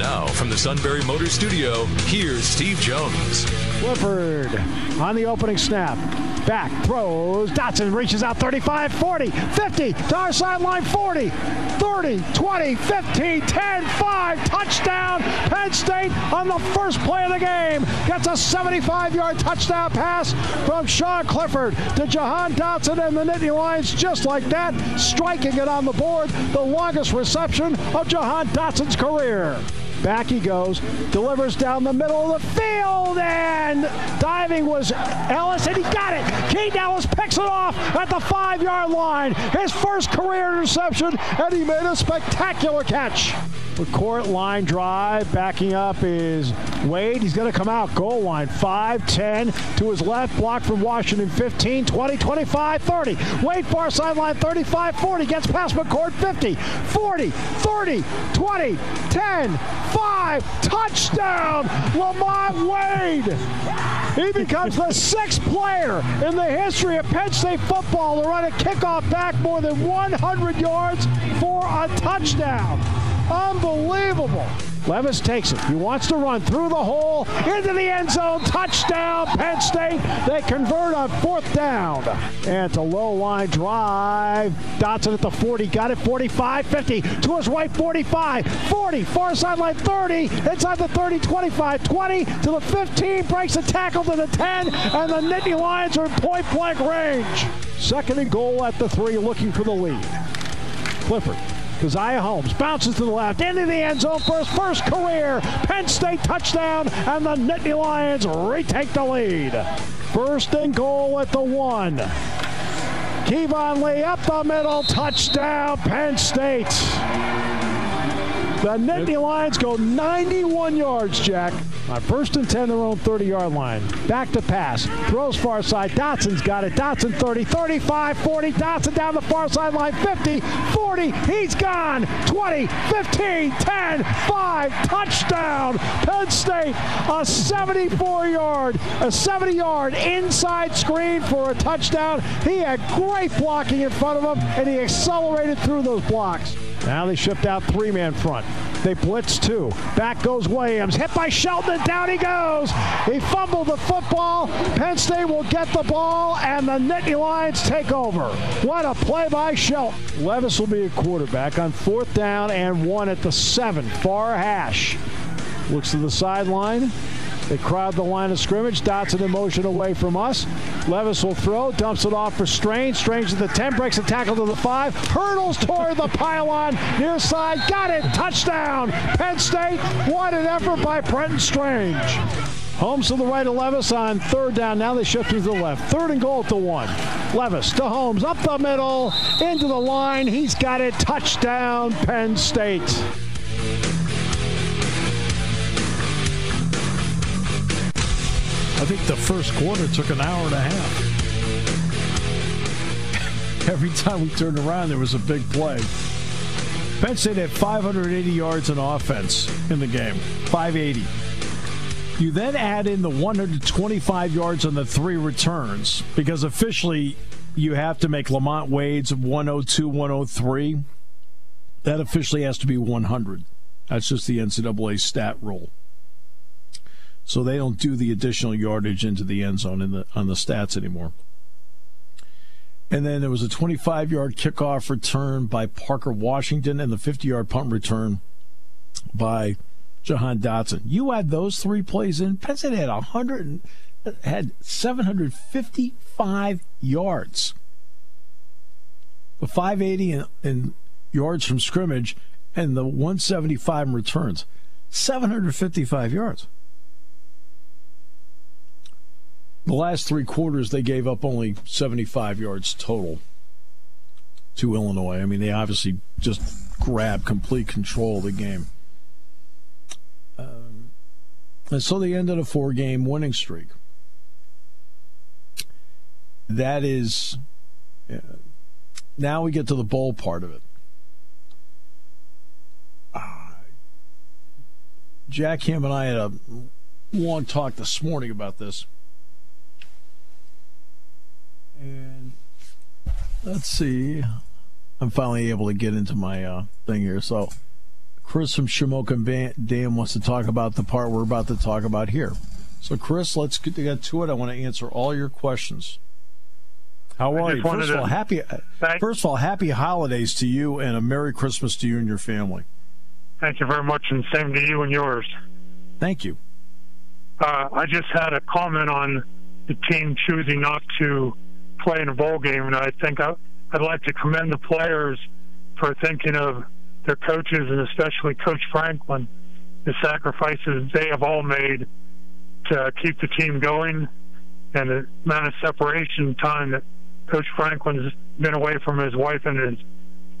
Now from the Sunbury Motor Studio, here's Steve Jones. Clifford on the opening snap. Back, throws. Dotson reaches out 35, 40, 50, to our sideline 40, 30, 20, 15, 10, 5. Touchdown, Penn State on the first play of the game. Gets a 75 yard touchdown pass from Sean Clifford to Jahan Dotson and the Nittany Lions just like that, striking it on the board. The longest reception of Jahan Dotson's career. Back he goes, delivers down the middle of the field, and diving was Ellis, and he got it. Keaton Ellis picks it off at the five yard line. His first career interception, and he made a spectacular catch. Court line drive, backing up is Wade. He's going to come out goal line 5 10 to his left, block from Washington 15, 20, 25, 30. Wade far sideline 35 40, gets past McCourt 50, 40, 30, 20, 10, 5, touchdown, Lamont Wade. He becomes the sixth player in the history of Penn State football to run a kickoff back more than 100 yards for a touchdown. Unbelievable. Levis takes it. He wants to run through the hole into the end zone. Touchdown, Penn State. They convert on fourth down. And it's a low line drive. Dotson at the 40. Got it 45, 50. To his right, 45, 40. Far sideline 30. Inside the 30, 25, 20. To the 15. Breaks the tackle to the 10. And the Nittany Lions are in point blank range. Second and goal at the three, looking for the lead. Clifford Caziah Holmes bounces to the left into the end zone for his first career Penn State touchdown, and the Nittany Lions retake the lead. First and goal at the one. Keyvone Lee up the middle, touchdown, Penn State. The Nittany Lions go 91 yards, Jack. On first and 10, their own 30 yard line. Back to pass. Throws far side. Dotson's got it. Dotson 30, 35, 40. Dotson down the far sideline. 50, 40. He's gone. 20, 15, 10, 5. Touchdown. Penn State. A 74 yard, a 70 yard inside screen for a touchdown. He had great blocking in front of him, and he accelerated through those blocks. Now they shift out three man front. They blitz two. Back goes Williams. Hit by Shelton down he goes. He fumbled the football. Penn State will get the ball and the Nittany Lions take over. What a play by Shelton. Levis will be a quarterback on fourth down and one at the seven. Far hash. Looks to the sideline. They crowd the line of scrimmage. Dotson in motion away from us. Levis will throw, dumps it off for Strange. Strange to the 10, breaks a tackle to the 5, hurdles toward the pylon, near side, got it, touchdown. Penn State, what an effort by Brenton Strange. Holmes to the right of Levis on third down. Now they shift to the left. Third and goal the one. Levis to Holmes, up the middle, into the line. He's got it. Touchdown, Penn State. I think the first quarter took an hour and a half. Every time we turned around, there was a big play. Penn State had 580 yards in offense in the game. 580. You then add in the 125 yards on the three returns because officially you have to make Lamont Wade's 102 103. That officially has to be 100. That's just the NCAA stat rule so they don't do the additional yardage into the end zone in the on the stats anymore. And then there was a 25 yard kickoff return by Parker Washington and the 50 yard punt return by Jahan Dotson. You add those three plays in, Penn State had 100 had 755 yards. The 580 in, in yards from scrimmage and the 175 in returns. 755 yards. The last three quarters, they gave up only 75 yards total to Illinois. I mean, they obviously just grabbed complete control of the game. Um, And so they ended a four game winning streak. That is. Uh, now we get to the bowl part of it. Uh, Jack Ham and I had a long talk this morning about this. And let's see. I'm finally able to get into my uh, thing here. So, Chris from Shamokin Dam wants to talk about the part we're about to talk about here. So, Chris, let's get to it. I want to answer all your questions. How are you? First of all, happy. First of all, happy holidays to you and a Merry Christmas to you and your family. Thank you very much, and same to you and yours. Thank you. Uh, I just had a comment on the team choosing not to play in a bowl game, and I think I, I'd like to commend the players for thinking of their coaches and especially Coach Franklin, the sacrifices they have all made to keep the team going, and the amount of separation time that Coach Franklin's been away from his wife and his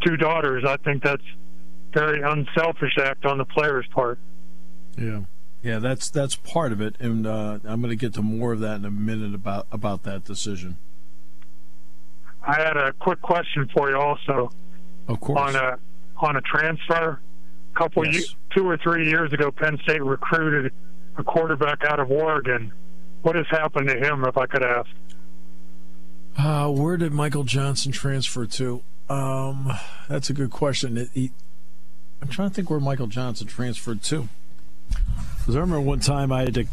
two daughters. I think that's very unselfish act on the players' part. Yeah. Yeah, that's that's part of it, and uh, I'm going to get to more of that in a minute about about that decision. I had a quick question for you, also. Of course. On a on a transfer, a couple yes. years, two or three years ago, Penn State recruited a quarterback out of Oregon. What has happened to him, if I could ask? Uh, where did Michael Johnson transfer to? Um, that's a good question. It, he, I'm trying to think where Michael Johnson transferred to. Because I remember one time I had to,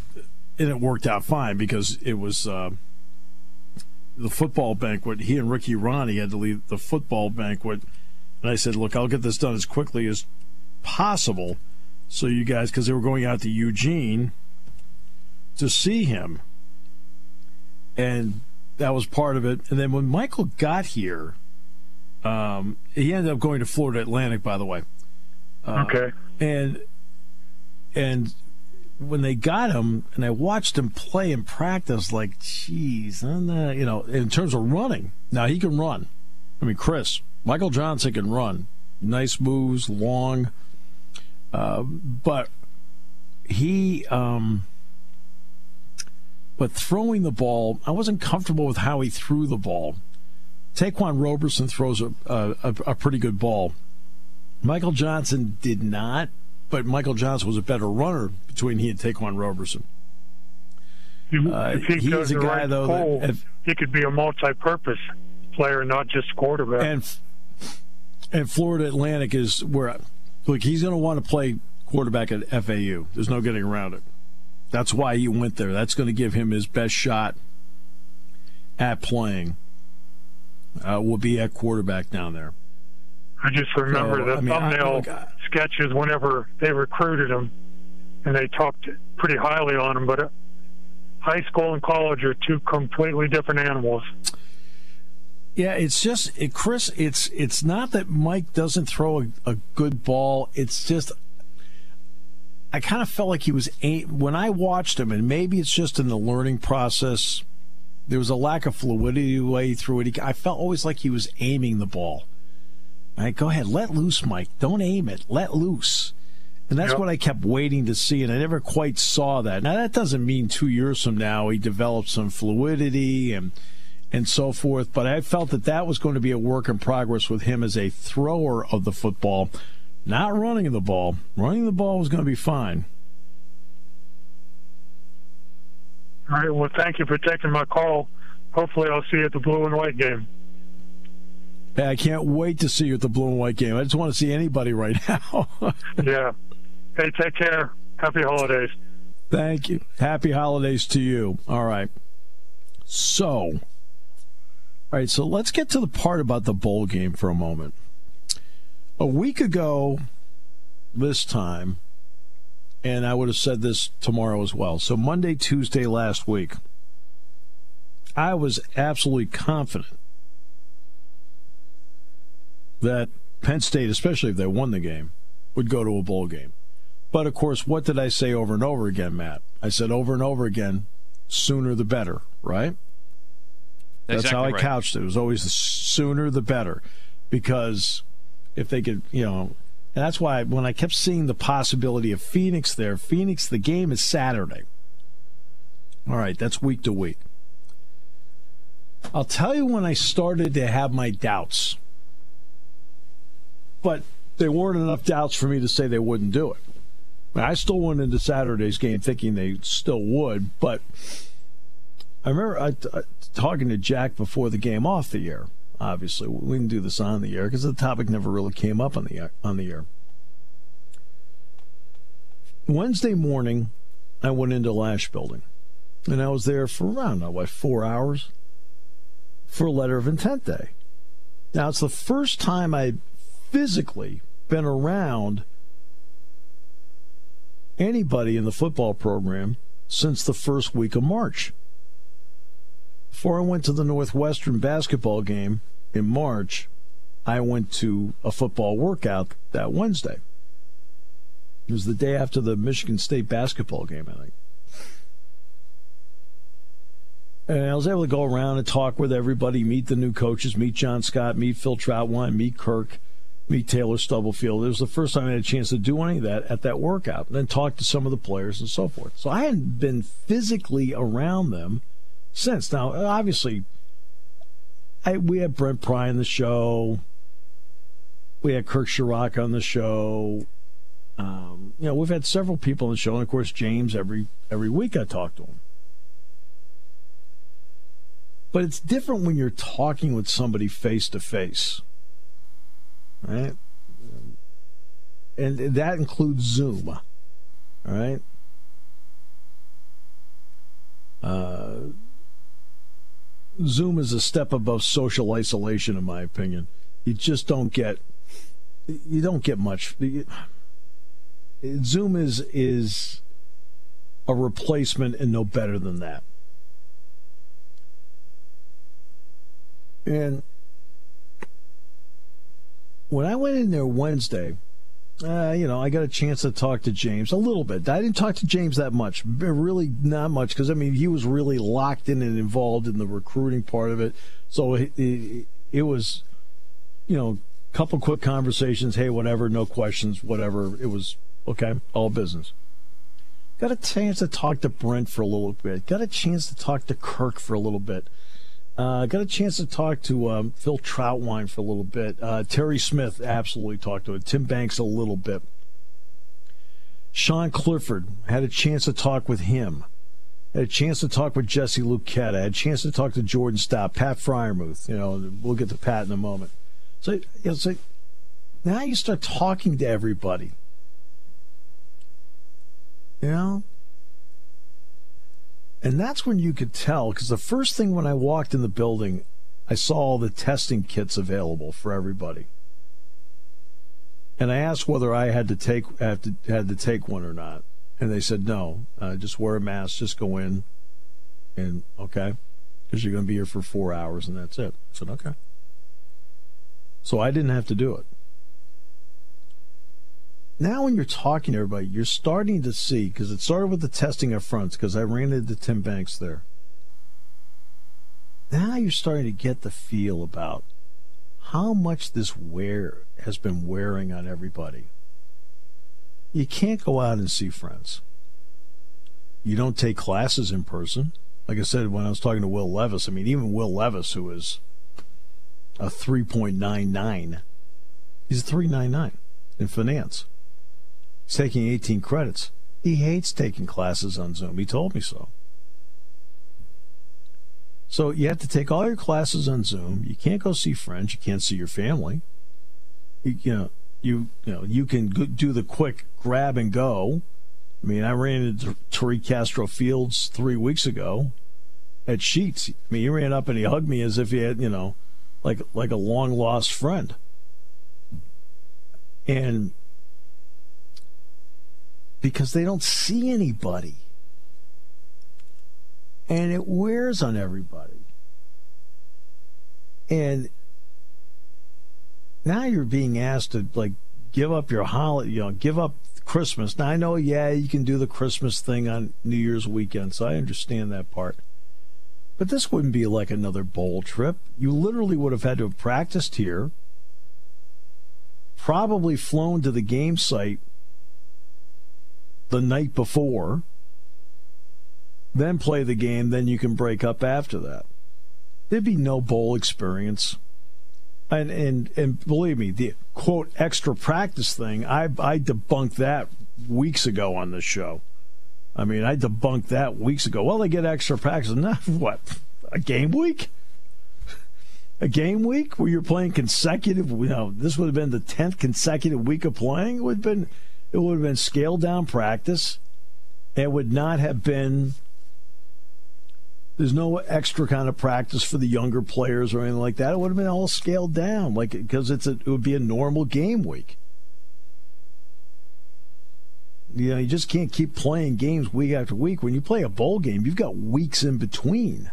and it worked out fine because it was uh, the football banquet. He and Ricky Rahne had to leave the football banquet, and I said, "Look, I'll get this done as quickly as possible, so you guys, because they were going out to Eugene to see him, and that was part of it. And then when Michael got here, um, he ended up going to Florida Atlantic, by the way. Uh, okay. And and when they got him, and I watched him play in practice, like, geez, and uh, you know, in terms of running, now he can run. I mean, Chris Michael Johnson can run, nice moves, long, uh, but he. Um, but throwing the ball, I wasn't comfortable with how he threw the ball. Ta'Quan Roberson throws a, a, a pretty good ball. Michael Johnson did not, but Michael Johnson was a better runner between he and Ta'Quan Roberson. Uh, he he's a guy right though pole, that if, he could be a multi-purpose player, not just quarterback. And and Florida Atlantic is where look he's going to want to play quarterback at FAU. There's no getting around it. That's why he went there. That's going to give him his best shot at playing. Uh, will be at quarterback down there. I just remember so, the I mean, thumbnail I, sketches whenever they recruited him, and they talked pretty highly on him. But uh, high school and college are two completely different animals. Yeah, it's just it, Chris. It's it's not that Mike doesn't throw a, a good ball. It's just I kind of felt like he was when I watched him, and maybe it's just in the learning process. There was a lack of fluidity way through it. I felt always like he was aiming the ball. Right, go ahead, let loose, Mike. Don't aim it. Let loose. And that's yep. what I kept waiting to see, and I never quite saw that. Now that doesn't mean two years from now he developed some fluidity and and so forth, but I felt that that was going to be a work in progress with him as a thrower of the football, not running the ball. Running the ball was going to be fine. All right. Well, thank you for taking my call. Hopefully, I'll see you at the blue and white game. I can't wait to see you at the blue and white game. I just want to see anybody right now. yeah. Hey, take care. Happy holidays. Thank you. Happy holidays to you. All right. So, all right, so let's get to the part about the bowl game for a moment. A week ago, this time, and I would have said this tomorrow as well. So, Monday, Tuesday last week, I was absolutely confident that Penn State, especially if they won the game, would go to a bowl game. But of course, what did I say over and over again, Matt? I said over and over again, sooner the better, right? That's exactly how I right. couched it. It was always the sooner the better. Because if they could, you know, And that's why when I kept seeing the possibility of Phoenix there, Phoenix, the game is Saturday. All right, that's week to week. I'll tell you when I started to have my doubts. But there weren't enough doubts for me to say they wouldn't do it. I still went into Saturday's game thinking they still would, but I remember I, I, talking to Jack before the game off the air. Obviously, we didn't do this on the air because the topic never really came up on the on the air. Wednesday morning, I went into Lasch Building, and I was there for around uh, what four hours for a letter of intent day. Now it's the first time I'd physically been around anybody in the football program since the first week of March. Before I went to the Northwestern basketball game in March, I went to a football workout that Wednesday. It was the day after the Michigan State basketball game, I think. And I was able to go around and talk with everybody, meet the new coaches, meet John Scott, meet Phil Trautwein, meet Kirk, meet Taylor Stubblefield. It was the first time I had a chance to do any of that at that workout, and then talk to some of the players and so forth. So I hadn't been physically around them since. Now, obviously, I, we had Brent Pry on the show. We had Kirk Ciarrocca on the show. Um, you know, we've had several people on the show, and of course, James. Every every week, I talk to him. But it's different when you're talking with somebody face to face, right? And that includes Zoom, right? Uh, Zoom is a step above social isolation, in my opinion. You just don't get you don't get much. Zoom is is a replacement and no better than that. And when I went in there Wednesday, uh, you know, I got a chance to talk to James a little bit. I didn't talk to James that much, really not much, because I mean he was really locked in and involved in the recruiting part of it. So it, it, it was, you know, a couple quick conversations. Hey, whatever, no questions, whatever. It was okay, all business. Got a chance to talk to Brent for a little bit. Got a chance to talk to Kirk for a little bit. Uh, got a chance to talk to um, Phil Trautwein for a little bit. Uh, Terry Smith absolutely talked to it. Tim Banks a little bit. Sean Clifford had a chance to talk with him. Had a chance to talk with Jesse Luketa. Had a chance to talk to Jordan Stout, Pat Freiermuth. You know, we'll get to Pat in a moment. So, you know, so now you start talking to everybody. You know, and that's when you could tell, because the first thing when I walked in the building, I saw all the testing kits available for everybody. And I asked whether I had to take had to, had to take one or not, and they said no. Uh, just wear a mask, just go in, and okay, because you're going to be here for four hours, and that's it. I said okay. So I didn't have to do it now when you're talking to everybody, you're starting to see because it started with the testing up front because I ran into Tim Banks there. Now you're starting to get the feel about how much this wear has been wearing on everybody. You can't go out and see friends. You don't take classes in person. Like I said when I was talking to Will Levis, I mean even Will Levis, who is a 3.99, he's a 399 in finance. He's taking 18 credits. He hates taking classes on Zoom. He told me so. So you have to take all your classes on Zoom. You can't go see friends. You can't see your family. You, you know, you you know, you can do the quick grab and go. I mean, I ran into Tariq Castro Fields three weeks ago at Sheetz. I mean, he ran up and he hugged me as if he had, you know, like like a long lost friend. And because they don't see anybody. And it wears on everybody. And now you're being asked to like give up your holiday, you know, give up Christmas. Now I know, yeah, you can do the Christmas thing on New Year's weekend, so I understand that part. But this wouldn't be like another bowl trip. You literally would have had to have practiced here probably flown to the game site the night before, then play the game, then you can break up after that. There'd be no bowl experience. And and and believe me, the quote extra practice thing, I I debunked that weeks ago on the show. I mean, I debunked that weeks ago. Well, they get extra practice. Not what a game week. A game week where you're playing consecutive. You know, this would have been the tenth consecutive week of playing. It would have been, it would have been scaled down practice. It would not have been there's no extra kind of practice for the younger players or anything like that. It would have been all scaled down, like because it's a, it would be a normal game week. You know, you just can't keep playing games week after week. When you play a bowl game, you've got weeks in between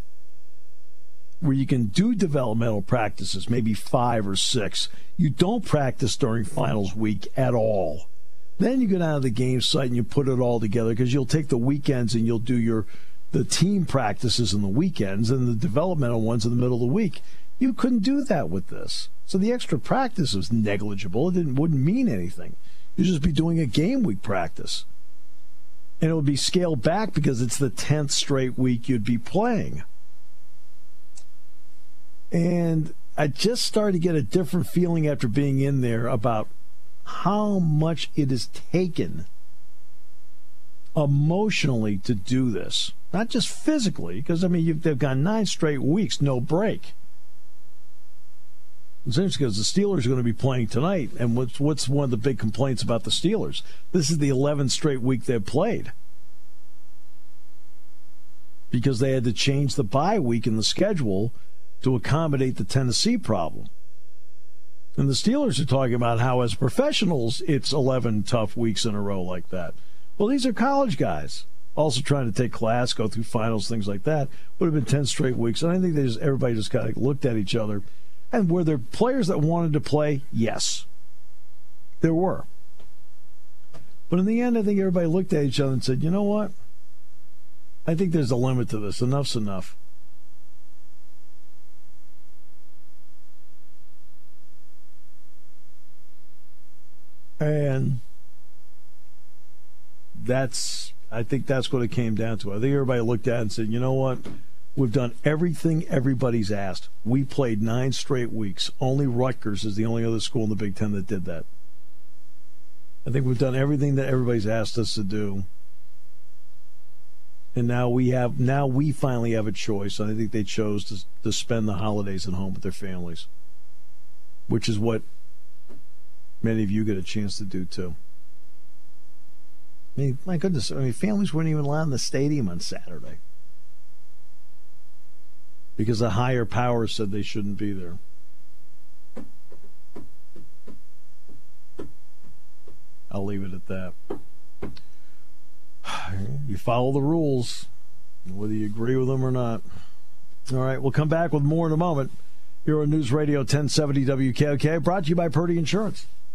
where you can do developmental practices, maybe five or six. You don't practice during finals week at all. Then you go down to the game site and you put it all together because you'll take the weekends and you'll do your the team practices in the weekends and the developmental ones in the middle of the week. You couldn't do that with this. So the extra practice was negligible. It didn't wouldn't mean anything. You'd just be doing a game week practice. And it would be scaled back because it's the 10th straight week you'd be playing. And I just started to get a different feeling after being in there about how much it has taken emotionally to do this not just physically, because I mean they've gone nine straight weeks, no break. It's interesting because the Steelers are going to be playing tonight, and what's what's one of the big complaints about the Steelers? This is the 11th straight week they've played because they had to change the bye week in the schedule to accommodate the Tennessee problem. And the Steelers are talking about how, as professionals, it's 11 tough weeks in a row like that. Well, these are college guys also trying to take class, go through finals, things like that. Would have been 10 straight weeks. And I think they just, everybody just kind of looked at each other. And were there players that wanted to play? Yes. There were. But in the end, I think everybody looked at each other and said, you know what? I think there's a limit to this. Enough's enough. And that's I think that's what it came down to. I think everybody looked at it and said, you know what? We've done everything everybody's asked. We played nine straight weeks. Only Rutgers is the only other school in the Big Ten that did that. I think we've done everything that everybody's asked us to do. And now we have now we finally have a choice. I think they chose to to spend the holidays at home with their families. Which is what many of you get a chance to do too. I mean, my goodness, I mean, families weren't even allowed in the stadium on Saturday because a higher power said they shouldn't be there. I'll leave it at that. You follow the rules, whether you agree with them or not. All right, we'll come back with more in a moment. Here on News Radio 1070 WKOK, brought to you by Purdy Insurance.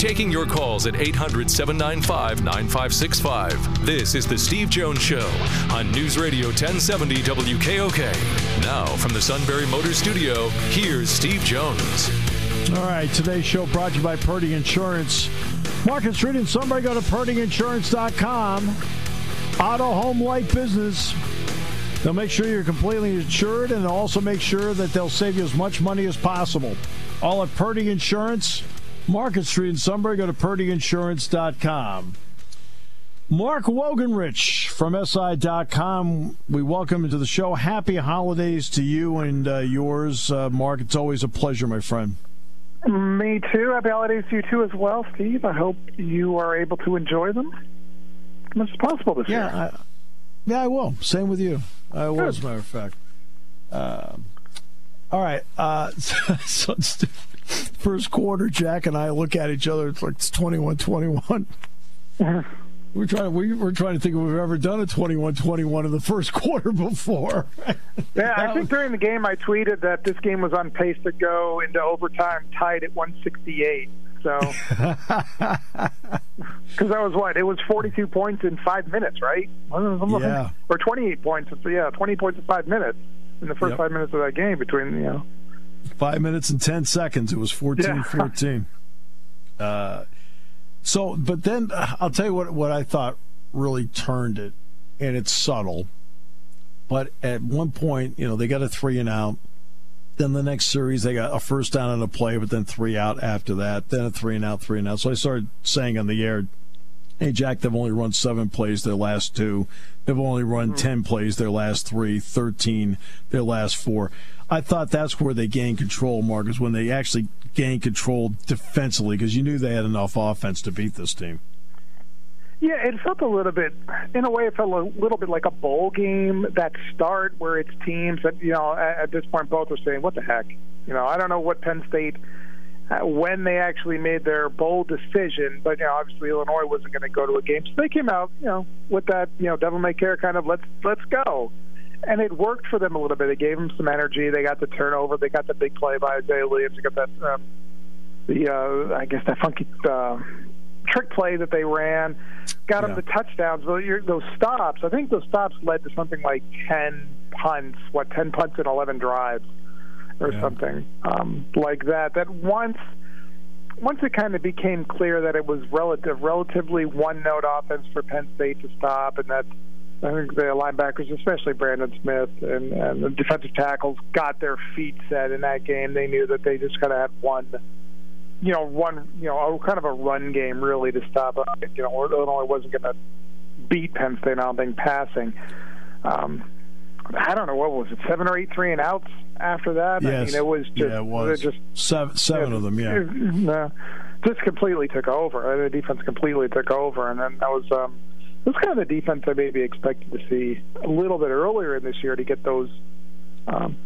Taking your calls at 800 795 9565. This is The Steve Jones Show on News Radio 1070 WKOK. Now, from the Sunbury Motor Studio, here's Steve Jones. All right, today's show brought to you by Purdy Insurance. Market Street in Sunbury, go to purdyinsurance.com. Auto, home, life, business. They'll make sure you're completely insured and also make sure that they'll save you as much money as possible. All at Purdy Insurance. Market Street in Sunbury. Go to purdyinsurance.com. Mark Wogenrich from SI.com. We welcome you to the show. Happy holidays to you and uh, yours, uh, Mark. It's always a pleasure, my friend. Me too. Happy holidays to you too as well, Steve. I hope you are able to enjoy them as much as possible this yeah, year. I, yeah, I will. Same with you. I will, Good. as a matter of fact. Um, all right. Uh, so it's first quarter, Jack and I look at each other. It's like it's 21 21. We're trying. We, we're trying to think if we've ever done a 21-21 in the first quarter before. Yeah, I think during the game I tweeted that this game was on pace to go into overtime, tied at 168. So, because that was what it was 42 points in five minutes, right? Yeah. Or 28 points. So yeah, 20 points in five minutes in the first Yep. five minutes of that game between you know. Five minutes and ten seconds. It was 14-14. Uh, so, but then uh, I'll tell you what what I thought really turned it, and it's subtle. But at one point, you know, they got a three and out. Then the next series, they got a first down and a play, but then three out after that. Then a three and out, three and out. So I started saying on the air, "Hey Jack, they've only run seven plays their last two. They've only run hmm. ten plays their last three, 13 their last four. I thought that's where they gained control, Marcus, when they actually gained control defensively, because you knew they had enough offense to beat this team. Yeah, it felt a little bit, in a way, it felt a little bit like a bowl game. That start where it's teams that you know at, at this point both were saying, "What the heck?" You know, I don't know what Penn State when they actually made their bold decision, but you know, obviously Illinois wasn't going to go to a game, so they came out, you know, with that, you know, devil may care kind of let's let's go, and it worked for them a little bit. It gave them some energy. They got the turnover. They got the big play by Isaiah Williams. They got that, um, the uh, I guess that funky. Uh, trick play that they ran, got them Yeah. the touchdowns. Well, those stops, I think those stops led to something like ten punts. What ten punts in eleven drives, or Yeah. something um, like that. That once. Once it kind of became clear that it was relative, relatively one-note offense for Penn State to stop, and that I think the linebackers, especially Brandon Smith and, and the defensive tackles, got their feet set in that game. They knew that they just kind of had one you know, one, you know, a, kind of a run game really to stop. uh, You know, Illinois wasn't going to beat Penn State. I don't think passing. Um, I don't know what was it, seven or eight three and outs after that. I mean, it was just, yeah, it was just seven, seven of them. Yeah, no, just completely took over. Uh, The defense completely took over, and then that was um, this kind of the defense I maybe expected to see a little bit earlier in this year to get those, um,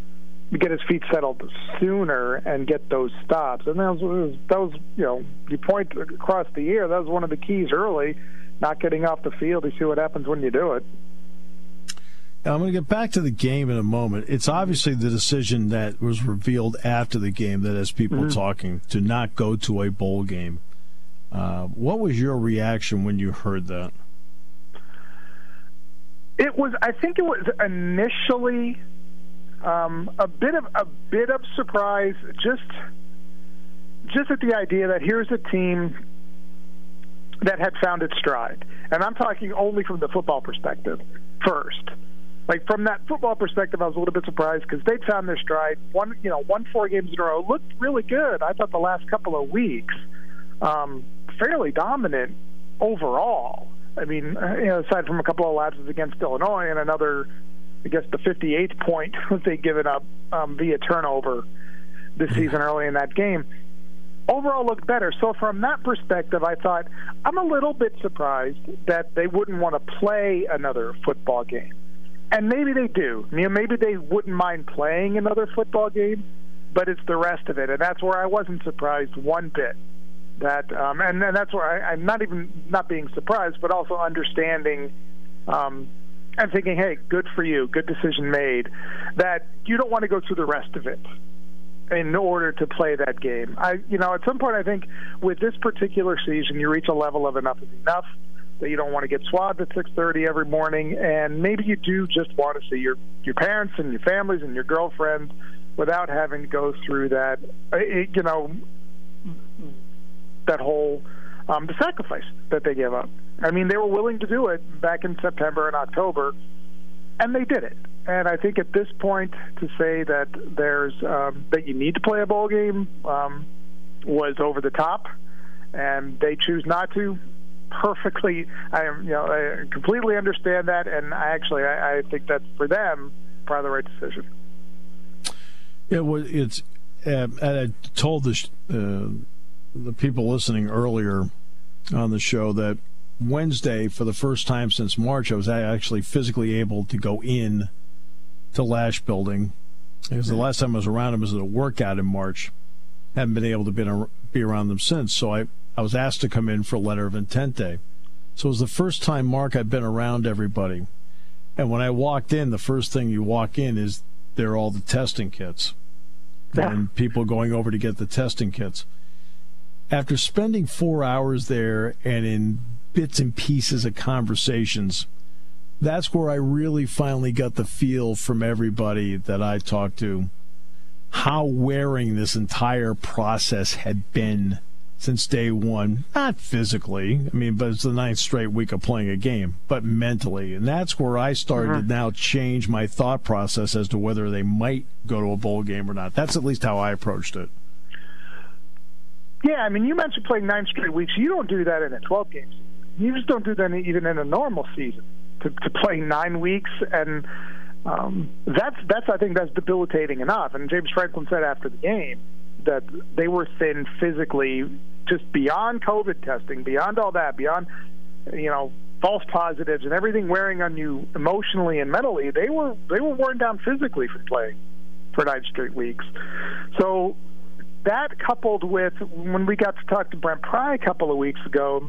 to get his feet settled sooner and get those stops. And that was that was you know you point across the year that was one of the keys early, not getting off the field. You see what happens when you do it. Now, I'm going to get back to the game in a moment. It's obviously the decision that was revealed after the game that has people talking to not go to a bowl game. Uh, what was your reaction when you heard that? It was. I think it was initially um, a bit of a bit of surprise, just just at the idea that here's a team that had found its stride, and I'm talking only from the football perspective first. Like from that football perspective, I was a little bit surprised because they found their stride. One, you know, won four games in a row, looked really good. I thought the last couple of weeks, um, fairly dominant overall. I mean, uh, you know, aside from a couple of lapses against Illinois and another, I guess the 58th point they given up um, via turnover this season early in that game. Overall looked better. So from that perspective, I thought I'm a little bit surprised that they wouldn't want to play another football game. And maybe they do. You know, maybe they wouldn't mind playing another football game, but it's the rest of it, and that's where I wasn't surprised one bit. That um, and, and that's where I, I'm not even not being surprised, but also understanding um, and thinking, hey, good for you, good decision made. That you don't want to go through the rest of it in order to play that game. I, you know, at some point, I think with this particular season, you reach a level of enough is enough that you don't want to get swabbed at 6:30 every morning, and maybe you do just want to see your your parents and your families and your girlfriend without having to go through that, uh, it, you know, that whole um, the sacrifice that they give up. I mean, they were willing to do it back in September and October, and they did it. And I think at this point, to say that there's um, that you need to play a bowl game, um, was over the top, and they choose not to. Perfectly, I am you know I completely understand that, and I actually I, I think that's for them probably the right decision. It was it's uh, I told the uh, the people listening earlier on the show that Wednesday, for the first time since March, I was actually physically able to go in to Lasch Building because the last time I was around them was at a workout in March. Haven't been able to be, be around them since, so I, I was asked to come in for a letter of intent day. So it was the first time, Mark, I've been around everybody. And when I walked in, the first thing you walk in is there are all the testing kits yeah. and people going over to get the testing kits. After spending four hours there and in bits and pieces of conversations. That's where I really finally got the feel from everybody that I talked to how wearing this entire process had been since day one. Not physically, I mean, but it's the ninth straight week of playing a game, but mentally. And that's where I started mm-hmm. to now change my thought process as to whether they might go to a bowl game or not. That's at least how I approached it. Yeah, I mean, you mentioned playing nine straight weeks. You don't do that in a 12 game season you just don't do that even in a normal season. To, to play nine weeks and um, that's that's I think that's debilitating enough. And James Franklin said after the game that they were thin physically, just beyond COVID testing, beyond all that, beyond you know false positives and everything wearing on you emotionally and mentally. They were they were worn down physically for playing for nine straight weeks. So that coupled with when we got to talk to Brent Pry a couple of weeks ago,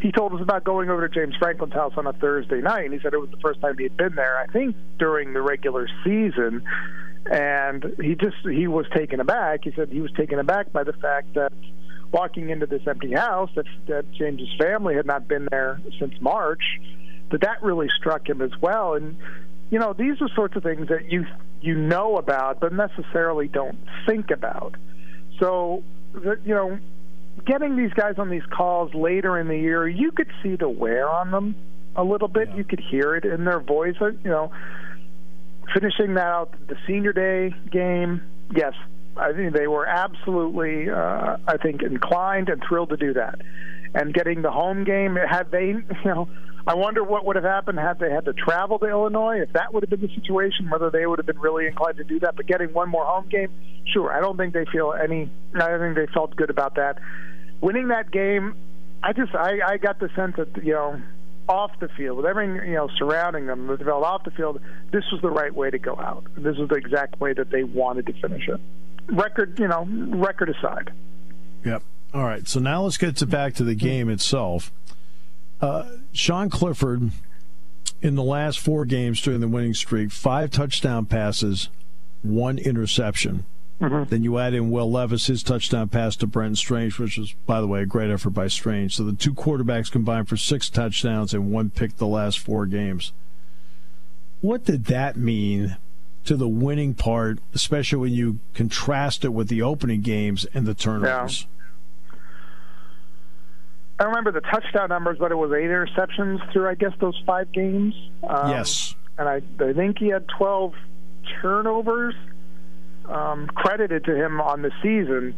he told us about going over to James Franklin's house on a Thursday night. And he said it was the first time he had been there, I think, during the regular season. And he just he was taken aback. He said he was taken aback by the fact that walking into this empty house, that, that James's family had not been there since March, that that really struck him as well. And you know, these are sorts of things that you you know about, but necessarily don't think about. So, you know, getting these guys on these calls later in the year, you could see the wear on them a little bit. Yeah. You could hear it in their voice. You know, finishing that out, the senior day game, yes, I think they were absolutely, uh, I think, inclined and thrilled to do that. And getting the home game, had they, you know, I wonder what would have happened had they had to travel to Illinois. If that would have been the situation, whether they would have been really inclined to do that. But getting one more home game, sure. I don't think they feel any. I don't think they felt good about that. Winning that game, I just I, I got the sense that you know off the field with everything you know surrounding them, the developed off the field, this was the right way to go out. This was the exact way that they wanted to finish it. Record, you know, record aside. Yep. All right. So now let's get to back to the game itself. Uh, Sean Clifford, in the last four games during the winning streak, five touchdown passes, one interception. Mm-hmm. Then you add in Will Levis, his touchdown pass to Brent Strange, which was, by the way, a great effort by Strange. So the two quarterbacks combined for six touchdowns and one pick the last four games. What did that mean to the winning part, especially when you contrast it with the opening games and the turnovers? Yeah. I remember the touchdown numbers, but it was eight interceptions through, I guess, those five games. Um, yes. And I, I think he had 12 turnovers um, credited to him on the season.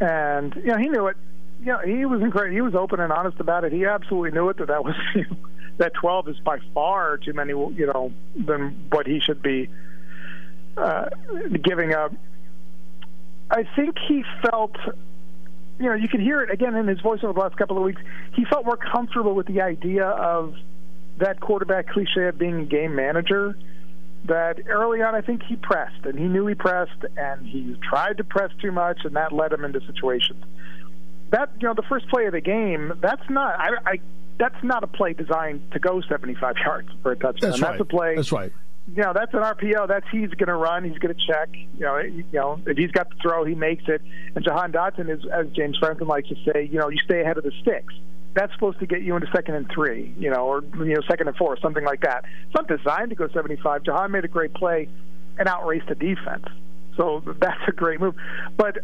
And, you know, he knew it. You know, he was incredible. He was open and honest about it. He absolutely knew it that that was that 12 is by far too many, you know, than what he should be uh, giving up. I think he felt you know, you could hear it again in his voice over the last couple of weeks. He felt more comfortable with the idea of that quarterback cliche of being a game manager. That early on, I think he pressed, and he knew he pressed, and he tried to press too much, and that led him into situations. That you know, the first play of the game, that's not. I, I that's not a play designed to go 75 yards for a touchdown. That's, that's right. a play. That's right you know, that's an RPO. That's he's going to run. He's going to check. You know, you know, if he's got the throw, he makes it. And Jahan Dotson is, as James Franklin likes to say, you know, you stay ahead of the sticks. That's supposed to get you into second and three, you know, or you know, second and four, something like that. It's not designed to go 75. Jahan made a great play and outraced the defense, so that's a great move. But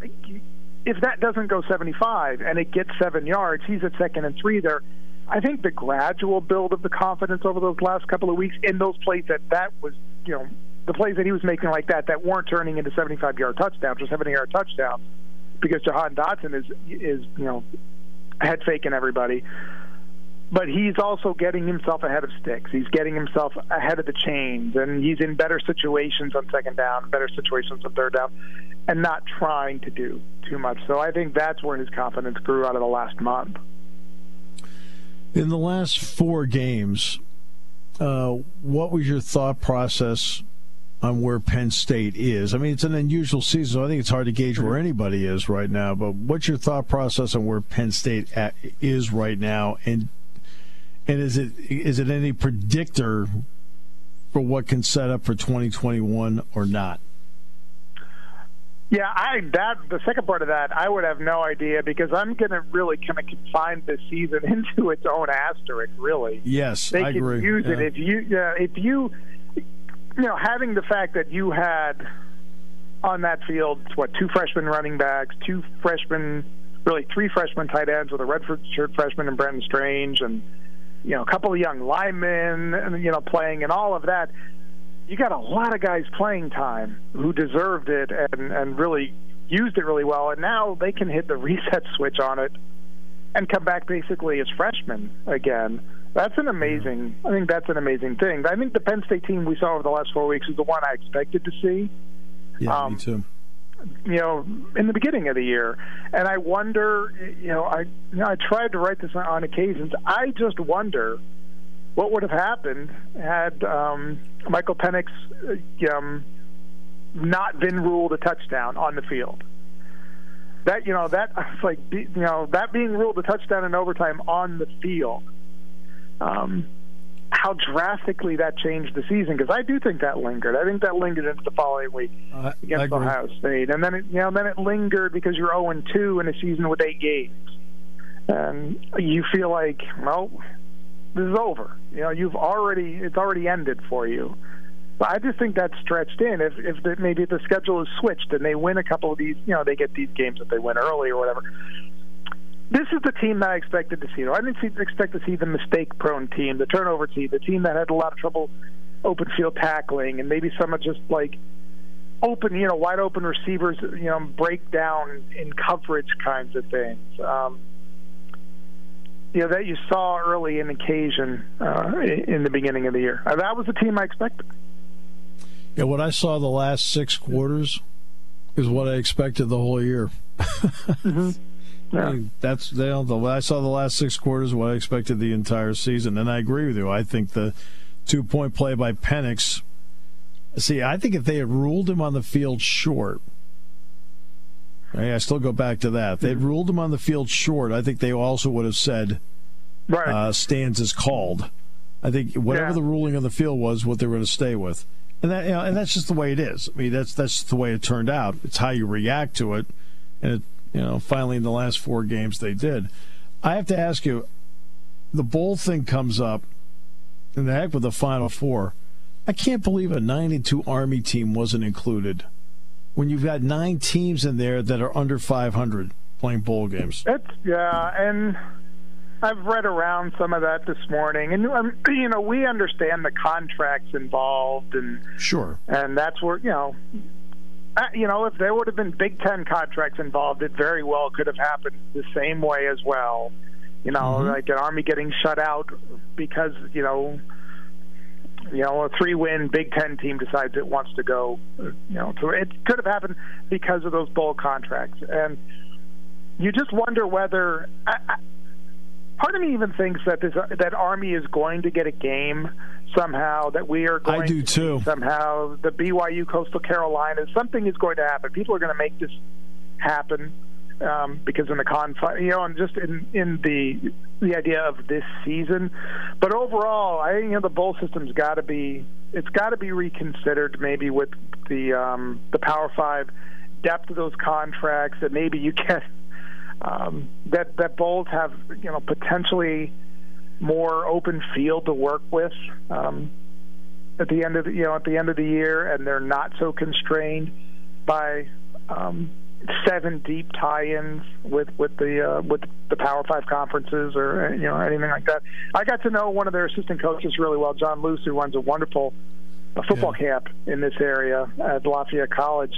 if that doesn't go 75 and it gets seven yards, he's at second and three there I think the gradual build of the confidence over those last couple of weeks in those plays that that was, you know, the plays that he was making like that that weren't turning into 75 yard touchdowns or 70 yard touchdowns. because Jahan Dotson is is you know head faking everybody. But he's also getting himself ahead of sticks. He's getting himself ahead of the chains, and he's in better situations on second down, better situations on third down, and not trying to do too much. So I think that's where his confidence grew out of the last month. In the last four games, uh, what was your thought process on where Penn State is? I mean, it's an unusual season, so I think it's hard to gauge where anybody is right now. But what's your thought process on where Penn State at, is right now, and and is it is it any predictor for what can set up for 2021 or not? Yeah, I that the second part of that I would have no idea because I'm going to really kind of confine this season into its own asterisk. Really, yes, they I can agree. use yeah. it if you uh, if you you know having the fact that you had on that field what two freshman running backs, two freshmen, really three freshman tight ends with a red shirt freshman and Brenton Strange, and you know a couple of young linemen, you know playing and all of that you got a lot of guys playing time who deserved it and and really used it really well, and now they can hit the reset switch on it and come back basically as freshmen again. That's an amazing. I think that's an amazing thing. I think the Penn State team we saw over the last four weeks is the one I expected to see. Yeah, um, me too. You know, in the beginning of the year, and I wonder. You know, I you know, I tried to write this on occasions. I just wonder what would have happened had um, Michael Penix um, not been ruled a touchdown on the field. That you know that like you know that being ruled a touchdown in overtime on the field. Um, how drastically that changed the season because I do think that lingered. I think that lingered into the following week I, against Ohio State, and then it, you know then it lingered because you're 0 2 in a season with eight games, and you feel like well this is over. You know, you've already it's already ended for you. But I just think that's stretched in. If if the, maybe if the schedule is switched and they win a couple of these, you know, they get these games that they win early or whatever. This is the team that I expected to see. I didn't see, expect to see the mistake-prone team, the turnover team, the team that had a lot of trouble open field tackling, and maybe some of just like open, you know, wide open receivers, you know, break down in coverage kinds of things. Um, you know that you saw early in occasion uh, in the beginning of the year. Uh, that was the team I expected. Yeah, what I saw the last six quarters is what I expected the whole year. mm-hmm. yeah. That's you know, the I saw the last six quarters what I expected the entire season, and I agree with you. I think the two point play by Penix. See, I think if they had ruled him on the field short, I still go back to that. If they'd ruled him on the field short, I think they also would have said right. uh, stands is called. I think whatever Yeah. the ruling on the field was, what they were going to stay with, and that you know, and that's just the way it is. I mean, that's that's the way it turned out. It's how you react to it, and it, you know, finally in the last four games they did. I have to ask you, the bowl thing comes up, and the heck with the Final Four. I can't believe a 92 Army team wasn't included when you've got nine teams in there that are under 500 playing bowl games. It's yeah, and I've read around some of that this morning, and um, you know we understand the contracts involved, and Sure. and that's where you know. Uh, you know, if there would have been Big Ten contracts involved, it very well could have happened the same way as well. You know, Mhm. like an Army getting shut out because you know, you know, a three-win Big Ten team decides it wants to go. You know, so it could have happened because of those bowl contracts, and you just wonder whether. I, I, part of me even thinks that this that Army is going to get a game somehow. That we are going. I do to too. somehow the BYU Coastal Carolina something is going to happen. People are going to make this happen um, because in the confine, you know, and just in in the the idea of this season. But overall, I think you know the bowl system's got to be it's got to be reconsidered, maybe with the um, the Power Five depth of those contracts, that maybe you get um, that that bowls have you know potentially more open field to work with. Um, at the end of the, you know at the end of the year, and they're not so constrained by um, seven deep tie-ins with with the uh, with the Power Five conferences or you know anything like that. I got to know one of their assistant coaches really well, John Loose, who runs a wonderful uh, football camp in this area at Lafayette College,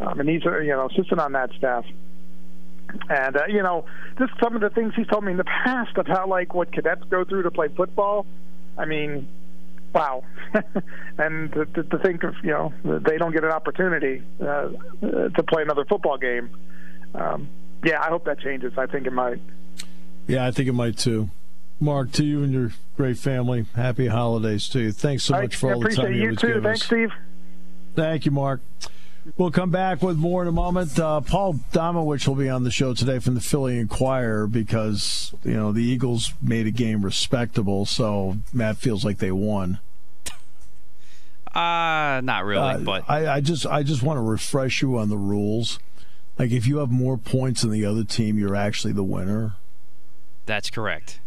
um, and he's uh, you know assistant on that staff. And uh, you know, just some of the things he's told me in the past about how like what cadets go through to play football. I mean, wow. and to, to, think of you know they don't get an opportunity uh, to play another football game. Um, yeah, I hope that changes. I think it might. Yeah, I think it might too. Mark, to you and your great family, happy holidays to you. Thanks so much I, for all the time you, you too. Thanks, us. Steve. Thank you, Mark. We'll come back with more in a moment. Uh, Paul Domowitch will be on the show today from the Philly Inquirer because you know the Eagles made a game respectable, so Matt feels like they won. Uh not really, uh, but I, I just I just want to refresh you on the rules. Like if you have more points than the other team, you're actually the winner. That's correct.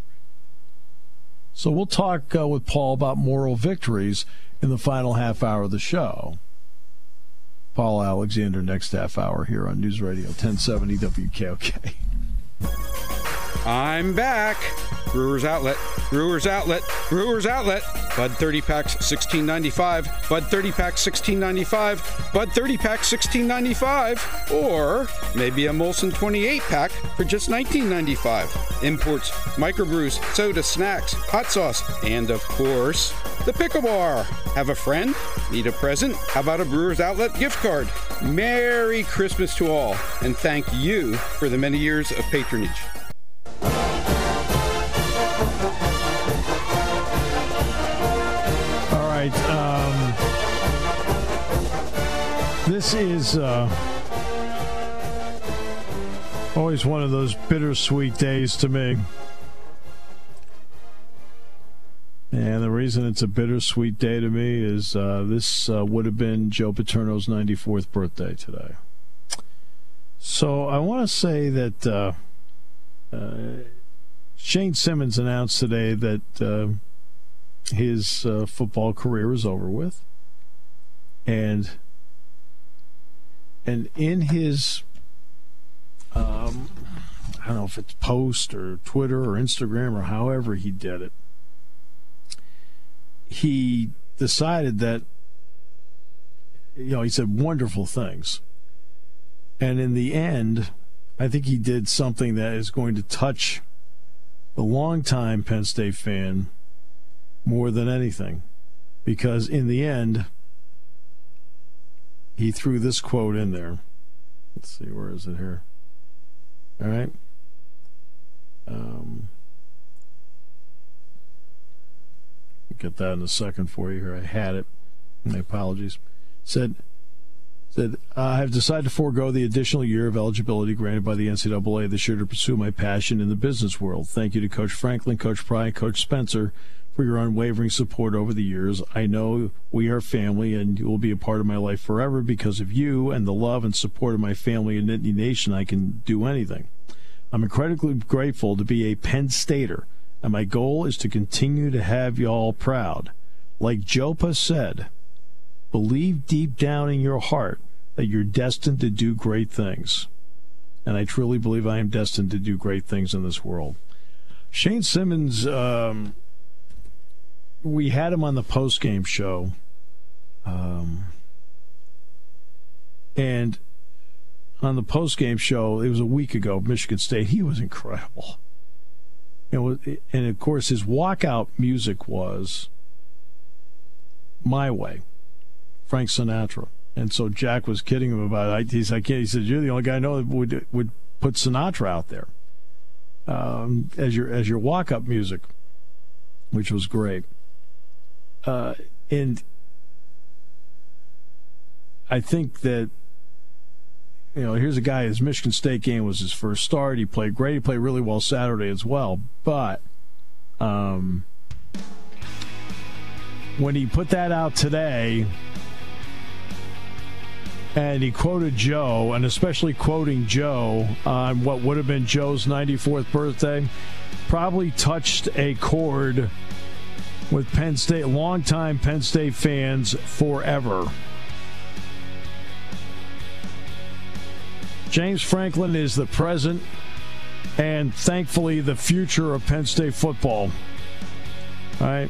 So we'll talk uh, with Paul about moral victories in the final half hour of the show. Paul Alexander next half hour here on News Radio 1070 WKOK. I'm back. Brewers Outlet, Brewers Outlet, Brewers Outlet. Bud 30 packs 16.95. Bud 30 packs 16.95. Bud 30 packs 16.95. Or maybe a Molson 28 pack for just 19.95. Imports, microbrews, soda, snacks, hot sauce, and of course, the pickle bar. Have a friend? Need a present? How about a Brewers Outlet gift card? Merry Christmas to all, and thank you for the many years of patronage. This is uh, always one of those bittersweet days to me. And the reason it's a bittersweet day to me is uh, this uh, would have been Joe Paterno's 94th birthday today. So I want to say that uh, uh, Shane Simmons announced today that uh, his football career is over with, and and in his um, I don't know if it's post or Twitter or Instagram or however he did it, he decided that you know he said wonderful things, and in the end, I think he did something that is going to touch the longtime Penn State fan more than anything. Because in the end, he threw this quote in there. Let's see, where is it here? All right. Um, get that in a second for you here. I had it. My apologies. Said said I have decided to forego the additional year of eligibility granted by the NCAA this year to pursue my passion in the business world. Thank you to Coach Franklin, Coach Pry, and Coach Spencer for your unwavering support over the years. I know we are family and you will be a part of my life forever because of you and the love and support of my family and Nittany Nation. I can do anything. I'm incredibly grateful to be a Penn Stater, and my goal is to continue to have y'all proud. Like JoePa said, believe deep down in your heart that you're destined to do great things. And I truly believe I am destined to do great things in this world. Shane Simmons um, we had him on the post game show, um, and on the post game show, it was a week ago, Michigan State. He was incredible. and of course, his walkout music was "My Way," Frank Sinatra. And so Jack was kidding him about it. He's like, he said, "You're the only guy I know that would would put Sinatra out there um, as your as your walk up music," which was great. Uh, and I think that you know, here's a guy. His Michigan State game was his first start. He played great. He played really well Saturday as well. But um, when he put that out today, and he quoted Joe, and especially quoting Joe on what would have been Joe's 94th birthday, probably touched a chord with Penn State, longtime Penn State fans forever. James Franklin is the present and thankfully the future of Penn State football. All right.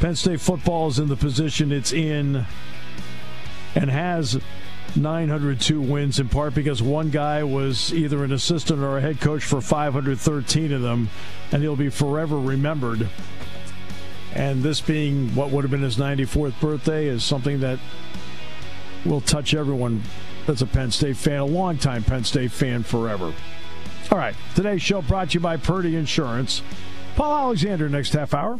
Penn State football is in the position it's in and has 902 wins in part because one guy was either an assistant or a head coach for 513 of them, and he'll be forever remembered. And this being what would have been his 94th birthday is something that will touch everyone that's a Penn State fan, a longtime Penn State fan forever. All right, today's show brought to you by Purdy Insurance. Paul Alexander next half hour.